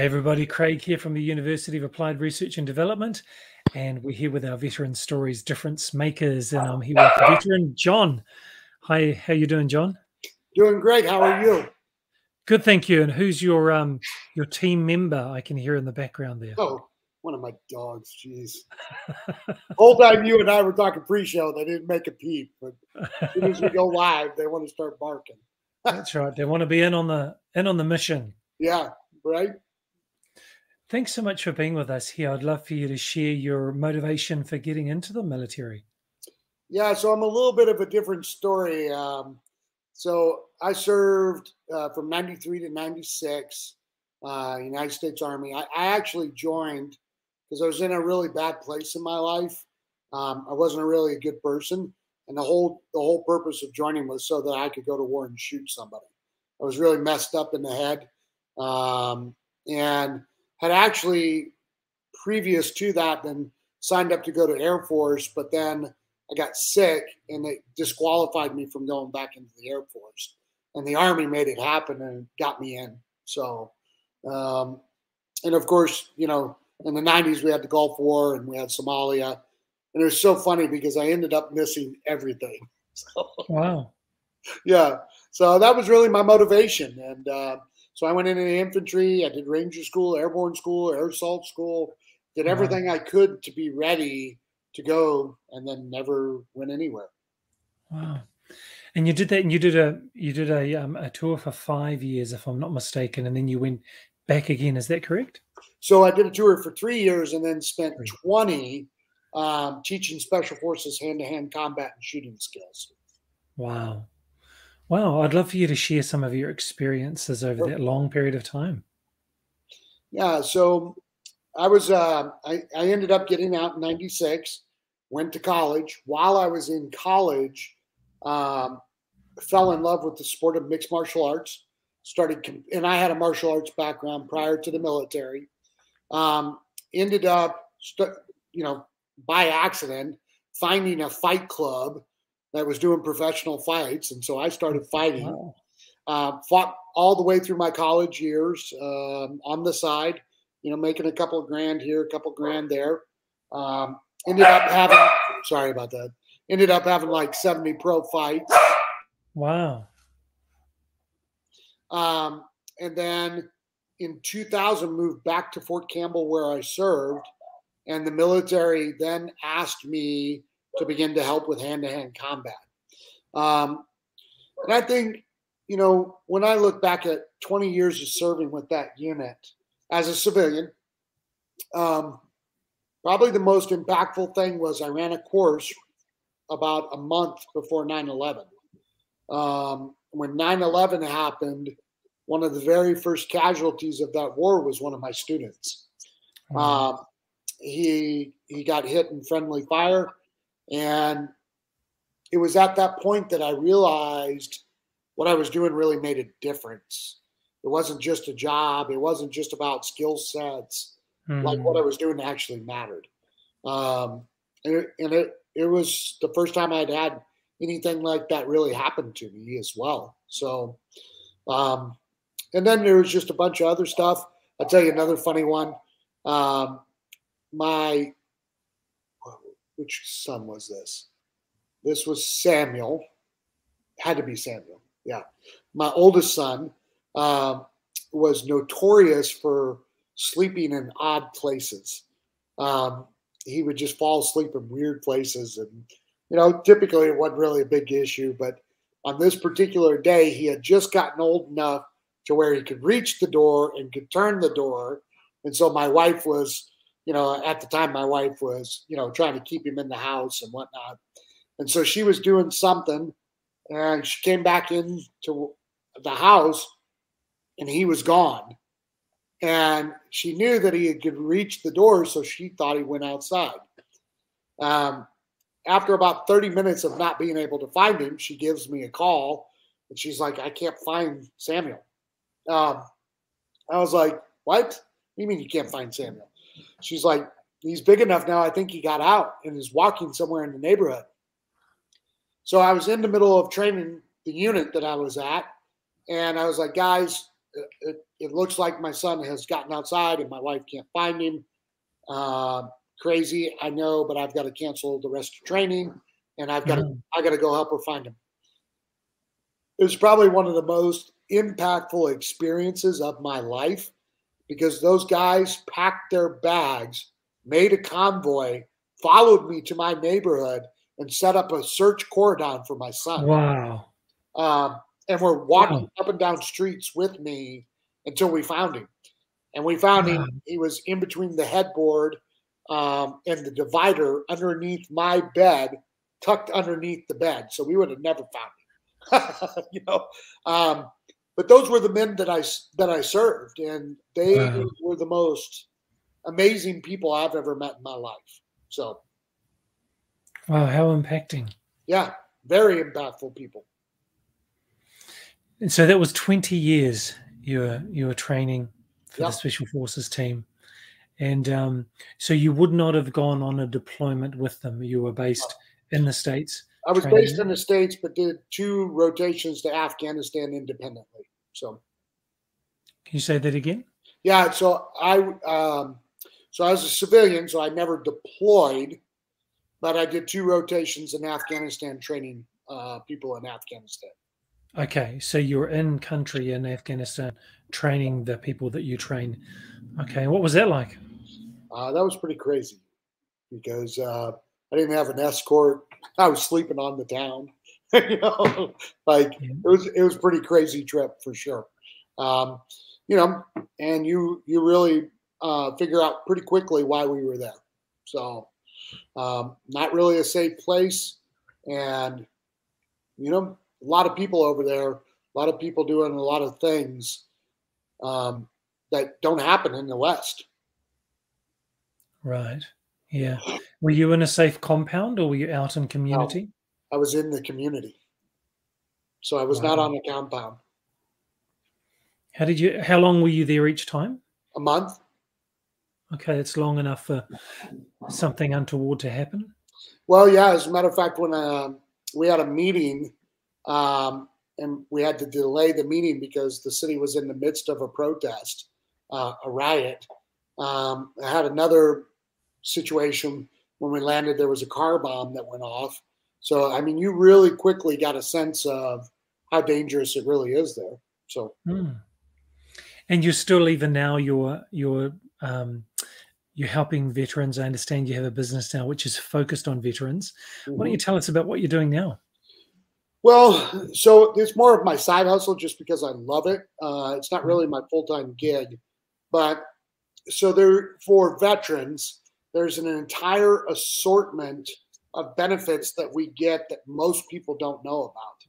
Hey everybody, Craig here from the University of Applied Research and Development, and we're here with our veteran stories difference makers, and I'm here with veteran John. Hi, how you doing, John? Doing great. How are you? Good, thank you. And who's your um your team member? I can hear in the background there. Oh, one of my dogs. Jeez. Whole time you and I were talking pre-show, they didn't make a peep, but as soon as we go live, they want to start barking. That's right. They want to be in on the in on the mission. Yeah, right. Thanks so much for being with us here. I'd love for you to share your motivation for getting into the military. Yeah, so I'm a little bit of a different story. Um, so I served uh, from 93 to 96, uh, United States Army. I, I actually joined because I was in a really bad place in my life. Um, I wasn't really a good person. And the whole the whole purpose of joining was so that I could go to war and shoot somebody. I was really messed up in the head. Um, and had actually previous to that been signed up to go to Air Force, but then I got sick and they disqualified me from going back into the Air Force. And the Army made it happen and got me in. So, um, and of course, you know, in the 90s, we had the Gulf War and we had Somalia. And it was so funny because I ended up missing everything. So, wow. Yeah. So that was really my motivation. And, uh, so I went into the infantry. I did Ranger School, Airborne School, Air Assault School. Did everything wow. I could to be ready to go, and then never went anywhere. Wow! And you did that, and you did a you did a um, a tour for five years, if I'm not mistaken, and then you went back again. Is that correct? So I did a tour for three years, and then spent twenty um, teaching special forces hand to hand combat and shooting skills. Wow! Wow, I'd love for you to share some of your experiences over that long period of time. Yeah, so I was uh, I, I ended up getting out in '96, went to college. While I was in college, um, fell in love with the sport of mixed martial arts. Started, and I had a martial arts background prior to the military. Um, ended up, you know, by accident, finding a fight club that was doing professional fights, and so I started fighting. Wow. Uh, fought all the way through my college years um, on the side, you know, making a couple of grand here, a couple grand there. Um, ended up having, sorry about that. Ended up having like 70 pro fights. Wow. Um, and then in 2000, moved back to Fort Campbell where I served. And the military then asked me to begin to help with hand to hand combat. Um, and I think, you know, when I look back at 20 years of serving with that unit as a civilian, um, probably the most impactful thing was I ran a course about a month before 9 11. Um, when 9 11 happened, one of the very first casualties of that war was one of my students. Um, he he got hit in friendly fire. And it was at that point that I realized what I was doing really made a difference. It wasn't just a job, it wasn't just about skill sets. Mm-hmm. Like what I hmm. was doing actually mattered. Um, and it, and it, it was the first time I'd had anything like that really happen to me as well. So, um, and then there was just a bunch of other stuff. I'll tell you another funny one. Um, my which son was this? This was Samuel. Had to be Samuel. Yeah. My oldest son uh, was notorious for sleeping in odd places. Um, he would just fall asleep in weird places. And, you know, typically it wasn't really a big issue. But on this particular day, he had just gotten old enough to where he could reach the door and could turn the door. And so my wife was you know, at the time my wife was, you know, trying to keep him in the house and whatnot. And so she was doing something and she came back into the house and he was gone. And she knew that he could reach the door, so she thought he went outside. Um, after about 30 minutes of not being able to find him, she gives me a call and she's like, I can't find Samuel. Um, I was like, What? What do you mean you can't find Samuel? She's like, he's big enough now. I think he got out and is walking somewhere in the neighborhood. So I was in the middle of training the unit that I was at, and I was like, guys, uh, it looks like my son has gotten outside and my wife can't find him. Uh, crazy, I know, but I've got to cancel the rest of training, and I've got to mm. I got to go help her find him. It was probably one of the most impactful experiences of my life because those guys packed their bags, made a convoy, followed me to my neighborhood, and set up a search cordon for my son. Wow. Um, and were walking wow. up and down streets with me until we found him. And we found wow. him. He was in between the headboard um, and the divider underneath my bed, tucked underneath the bed. So we would have never found him. you know, um, but those were the men that I that I served, and they wow. were the most amazing people I've ever met in my life. So, wow, how impacting! Yeah, very impactful people. And so that was twenty years you were you were training for the special forces team, and um, so you would not have gone on a deployment with them. You were based in the states. I was training. based in the states, but did two rotations to Afghanistan independently. So, can you say that again? Yeah. So I um, so I was a civilian, so I never deployed, but I did two rotations in Afghanistan, training uh, people in Afghanistan. Okay, so you're in country in Afghanistan, training the people that you train. Okay, what was that like? Uh, that was pretty crazy because uh, I didn't have an escort. I was sleeping on the town. you know, like it was it was pretty crazy trip for sure. Um, you know, and you you really uh, figure out pretty quickly why we were there. So, um, not really a safe place, and you know, a lot of people over there, a lot of people doing a lot of things um, that don't happen in the West. Right. Yeah. Were you in a safe compound or were you out in community? I was in the community. So I was wow. not on the compound. How did you how long were you there each time? A month. Okay, it's long enough for something untoward to happen. Well, yeah. As a matter of fact, when uh, we had a meeting, um, and we had to delay the meeting because the city was in the midst of a protest, uh, a riot. Um, I had another situation when we landed. There was a car bomb that went off, so, I mean, you really quickly got a sense of how dangerous it really is there. So, mm. and you're still even now you're you're um, you're helping veterans. I understand you have a business now which is focused on veterans. Mm-hmm. Why don't you mm-hmm. tell us about what you're doing now? Well, so it's more of my side hustle just because I love it. Uh, it's not really my full time gig, but so there for veterans, there's an entire assortment of benefits that we get that most people don't know about.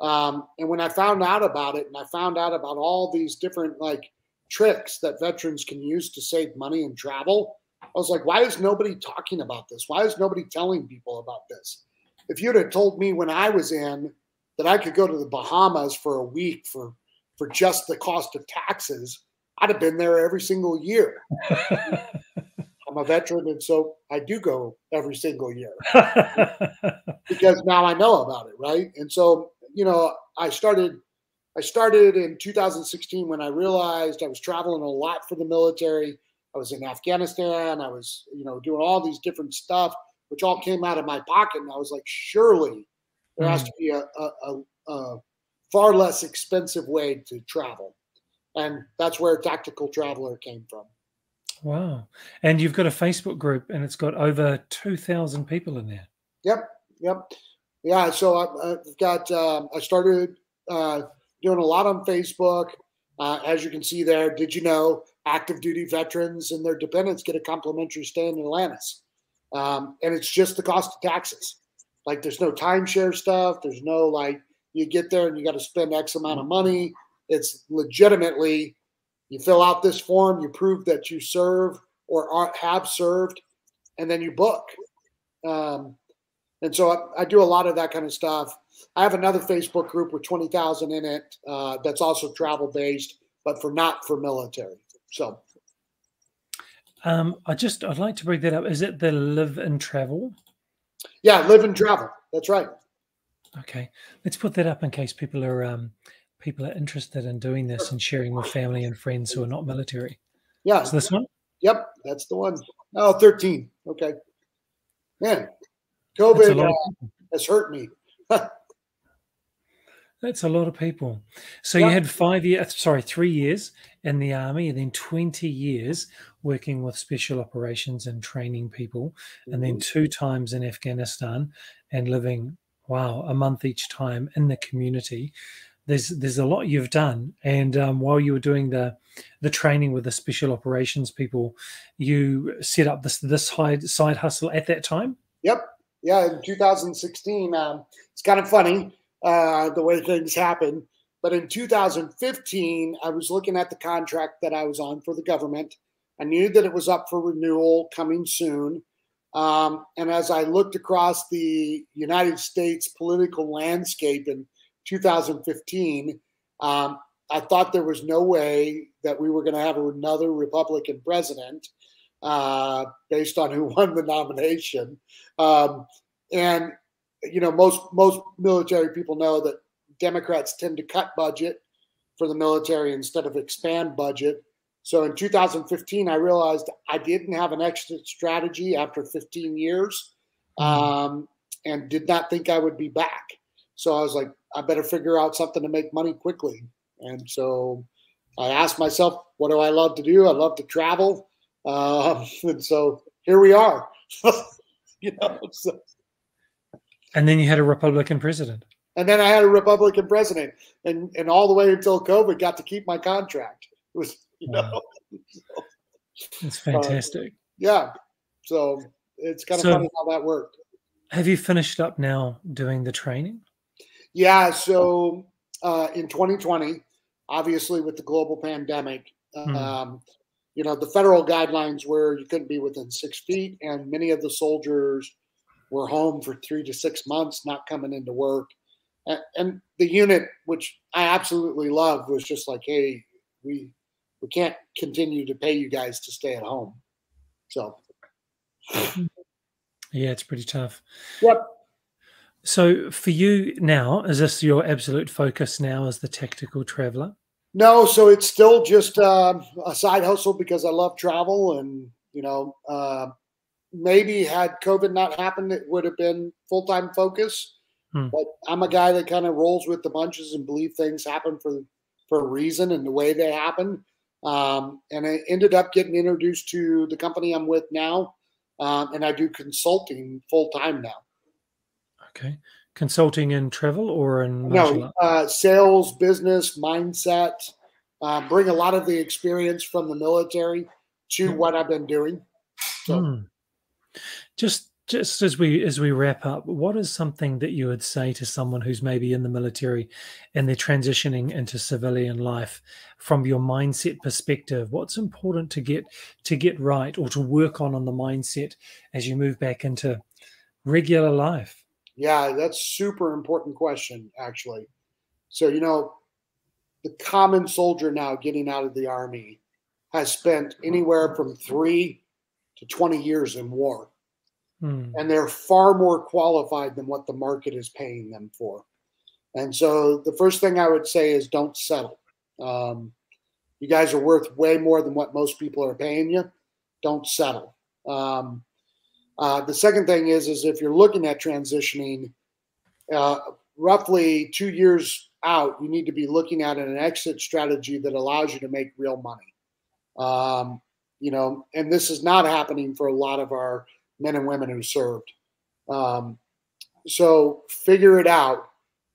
Um, and when I found out about it, and I found out about all these different like tricks that veterans can use to save money and travel, I was like, why is nobody talking about this? Why is nobody telling people about this? If you'd have told me when I was in that I could go to the Bahamas for a week for for just the cost of taxes, I'd have been there every single year. I'm a veteran, and so I do go every single year because now I know about it, right? And so, you know, I started. I started in 2016 when I realized I was traveling a lot for the military. I was in Afghanistan. I was, you know, doing all these different stuff, which all came out of my pocket. And I was like, surely there has to mm. be a, a, a, a far less expensive way to travel. And that's where Tactical Traveler came from. Wow. And you've got a Facebook group and it's got over 2,000 people in there. Yep. Yep. Yeah. So I, have got, um, I started uh, doing a lot on Facebook. Uh, as you can see there, did you know active duty veterans and their dependents get a complimentary stay in Atlantis? Um, and it's just the cost of taxes. Like there's no timeshare stuff. There's no like you get there and you got to spend X amount of money. It's legitimately you fill out this form, you prove that you serve or are, have served, and then you book. Um, and so I, I, do a lot of that kind of stuff. I have another Facebook group with 20,000 in it uh, that's also travel based, but for not for military. So. Um, I just, I'd like to bring that up. Is it the live and travel? Yeah, live and travel. That's right. Okay. Let's put that up in case people are um, people are interested in doing this and sharing with family and friends who are not military. Yeah. Is this one? Yep, that's the one. Oh, 13. Okay. Man, COVID uh, has hurt me. That's a lot of people. So yeah. you had five years, sorry, three years in the army, and then 20 years working with special operations and training people, mm-hmm. and then mm-hmm. two times in Afghanistan and living, wow, a month each time in the community. There's there's a lot you've done, and um, while you were doing the the training with the special operations people, you set up this this side side hustle at that time. Yep. Yeah, in 2016. Um, it's kind of funny uh, the way things happen. But in 2015, I was looking at the contract that I was on for the government. I knew that it was up for renewal coming soon. Um, and as I looked across the United States political landscape in 2015, um, I thought there was no way that we were going to have another Republican president uh, based on who won the nomination. Um, and you know, most most military people know that Democrats tend to cut budget for the military instead of expand budget. So in 2015, I realized I didn't have an exit strategy after 15 years, mm-hmm. um, and did not think I would be back. So I was like, I better figure out something to make money quickly. And so I asked myself, what do I love to do? I love to travel, uh, and so here we are. you know, so and then you had a Republican president. And then I had a Republican president, and and all the way until COVID, got to keep my contract. It was you know. It's fantastic. Uh, yeah, so it's kind of so, funny how that worked. Have you finished up now doing the training? Yeah. So uh, in 2020, obviously with the global pandemic, mm. um, you know, the federal guidelines were you couldn't be within six feet, and many of the soldiers were home for three to six months, not coming into work. And, and the unit, which I absolutely love, was just like, hey, we we can't continue to pay you guys to stay at home. So yeah, it's pretty tough. Yep. So for you now, is this your absolute focus now as the tactical traveler? No, so it's still just uh, a side hustle because I love travel and you know uh, maybe had COVID not happened, it would have been full time focus. Hmm. But I'm a guy that kind of rolls with the bunches and believe things happen for for a reason and the way they happen. Um, and I ended up getting introduced to the company I'm with now, um, and I do consulting full time now. Okay, consulting in travel or in no uh, sales, business, mindset. Uh, bring a lot of the experience from the military to what I've been doing. So. Hmm. Just just as we as we wrap up, what is something that you would say to someone who's maybe in the military and they're transitioning into civilian life from your mindset perspective? What's important to get to get right or to work on on the mindset as you move back into regular life? Yeah, that's super important question actually. So, you know, the common soldier now getting out of the army has spent anywhere from 3 to 20 years in war Hmm. And they're far more qualified than what the market is paying them for. And so the first thing I would say is don't settle. Um, you guys are worth way more than what most people are paying you. Don't settle. Um, uh, the second thing is, is if you're looking at transitioning, uh, roughly two years out, you need to be looking at an exit strategy that allows you to make real money. Um, you know, and this is not happening for a lot of our men and women who served. Um, so figure it out.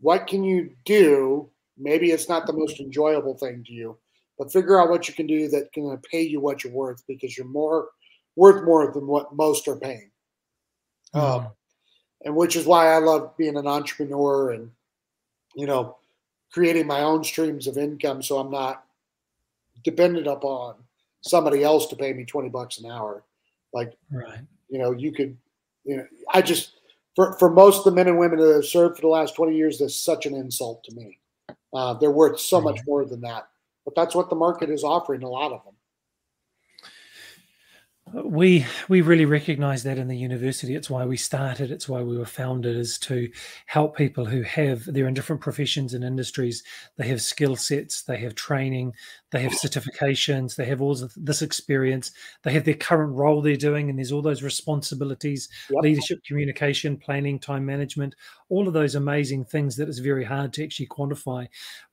What can you do? Maybe it's not the most enjoyable thing to you, but figure out what you can do that can pay you what you're worth because you're more worth more than what most are paying. Mm-hmm. Um, and which is why I love being an entrepreneur and you know creating my own streams of income so I'm not dependent upon somebody else to pay me 20 bucks an hour. Like right you know, you could, you know, I just, for, for most of the men and women that have served for the last 20 years, that's such an insult to me. Uh, they're worth so much more than that. But that's what the market is offering, a lot of them. We we really recognize that in the university. It's why we started. It's why we were founded is to help people who have they're in different professions and industries. They have skill sets they have training they have certifications they have all this experience. They have their current role they're doing and there's all those responsibilities yep. leadership communication planning time management all of those amazing things that is very hard to actually quantify.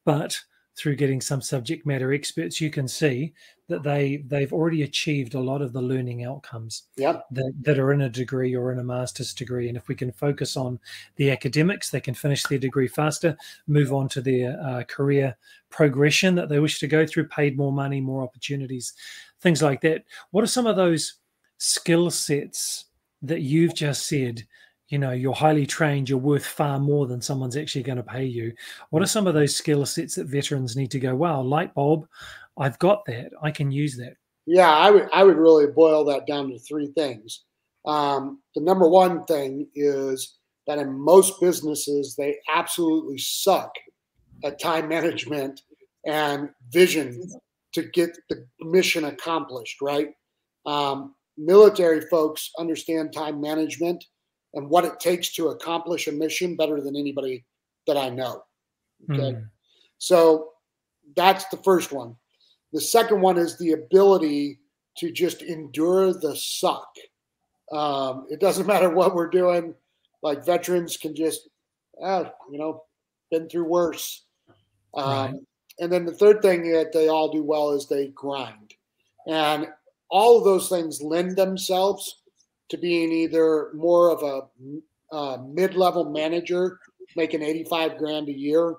But through getting some subject matter experts, you can see that they they've already achieved a lot of the learning outcomes yep. that, that are in a degree or in a master's degree. And if we can focus on the academics, they can finish their degree faster, move on to their uh, career progression that they wish to go through, paid more money, more opportunities, things like that. What are some of those skill sets that you've just said you know you're highly trained you're worth far more than someone's actually going to pay you. What are some of those skill sets that veterans need to go wow light bulb i've got that i can use that yeah i would i would really boil that down to three things. Um, the number one thing is that in most businesses they absolutely suck at time management and vision to get the mission accomplished right? Um, military folks understand time management and what it takes to accomplish a mission better than anybody that I know. Okay. Mm. So that's the first one. The second one is the ability to just endure the suck. Um, it doesn't matter what we're doing. Like veterans can just, ah, you know, been through worse. Um, right. And then the third thing that they all do well is they grind. And all of those things lend themselves to being either more of a uh, mid-level manager making 85 grand a year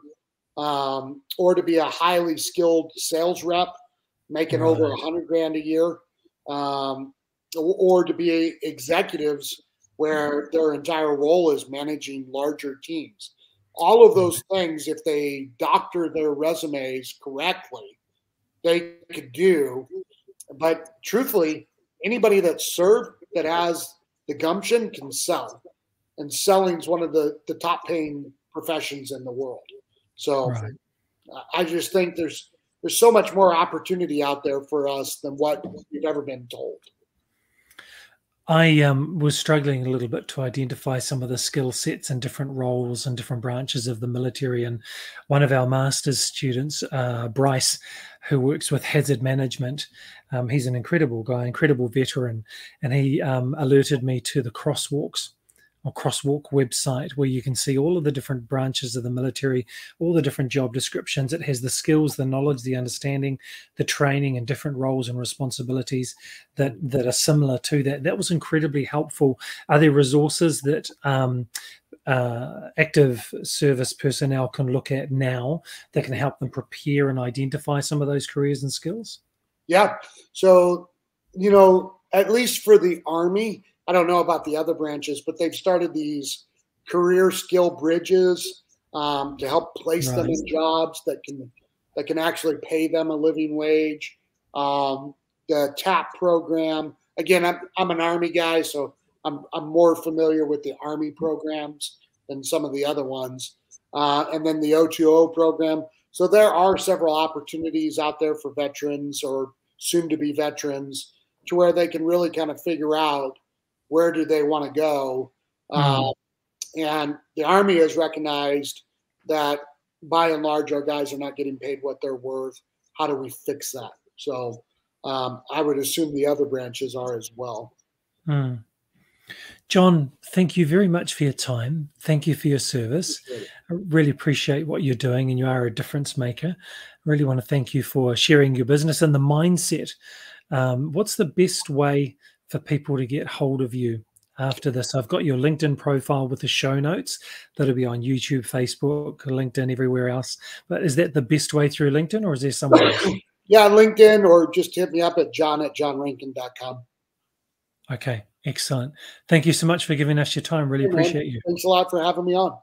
um, or to be a highly skilled sales rep making right. over 100 grand a year um, or, or to be executives where their entire role is managing larger teams all of those things if they doctor their resumes correctly they could do but truthfully anybody that served that has the gumption can sell. And selling's one of the, the top paying professions in the world. So right. I just think there's there's so much more opportunity out there for us than what we've ever been told. I um, was struggling a little bit to identify some of the skill sets and different roles and different branches of the military. And one of our master's students, uh, Bryce, who works with hazard management, um, he's an incredible guy, incredible veteran, and he um, alerted me to the crosswalks or crosswalk website where you can see all of the different branches of the military all the different job descriptions. It has the skills the knowledge the understanding the training and different roles and responsibilities that that are similar to that. That was incredibly helpful. Are there resources that um, uh, active service personnel can look at now that can help them prepare and identify some of those careers and skills? Yeah. So you know at least for the army I don't know about the other branches, but they've started these career skill bridges um, to help place right. them in jobs that can that can actually pay them a living wage. Um, the TAP program. Again, I'm, I'm an Army guy, so I'm, I'm more familiar with the Army programs than some of the other ones. Uh, and then the O2O program. So there are several opportunities out there for veterans or soon to be veterans to where they can really kind of figure out where do they want to go? Mm-hmm. Uh, and the Army has recognized that by and large, our guys are not getting paid what they're worth. How do we fix that? So um, I would assume the other branches are as well. Mm. John, thank you very much for your time. Thank you for your service. I really appreciate what you're doing, and you are a difference maker. I really want to thank you for sharing your business and the mindset. Um, what's the best way for people to get hold of you after this. I've got your LinkedIn profile with the show notes that'll be on YouTube, Facebook, LinkedIn, everywhere else. But is that the best way through LinkedIn or is there somewhere yeah, LinkedIn or just hit me up at john at johnrankin.com. Okay, excellent. Thank you so much for giving us your time. Really hey, appreciate man. you. Thanks a lot for having me on.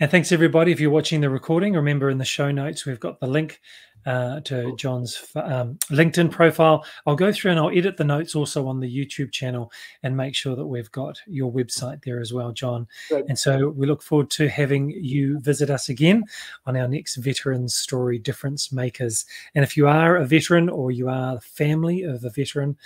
And thanks everybody. If you're watching the recording, remember in the show notes, we've got the link uh, to John's um, LinkedIn profile. I'll go through and I'll edit the notes also on the YouTube channel and make sure that we've got your website there as well, John. And so we look forward to having you visit us again on our next Veteran Story Difference Makers. And if you are a veteran or you are the family of a veteran,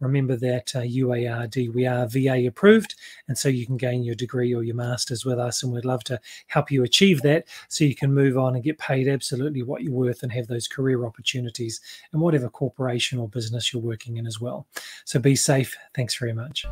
remember that uh, UARD, we are VA approved. And so you can gain your degree or your master's with us. And we'd love to help you achieve that so you can move on and get paid absolutely what you're worth and have those career opportunities in whatever corporation or business you're working in as well. So be safe. Thanks very much.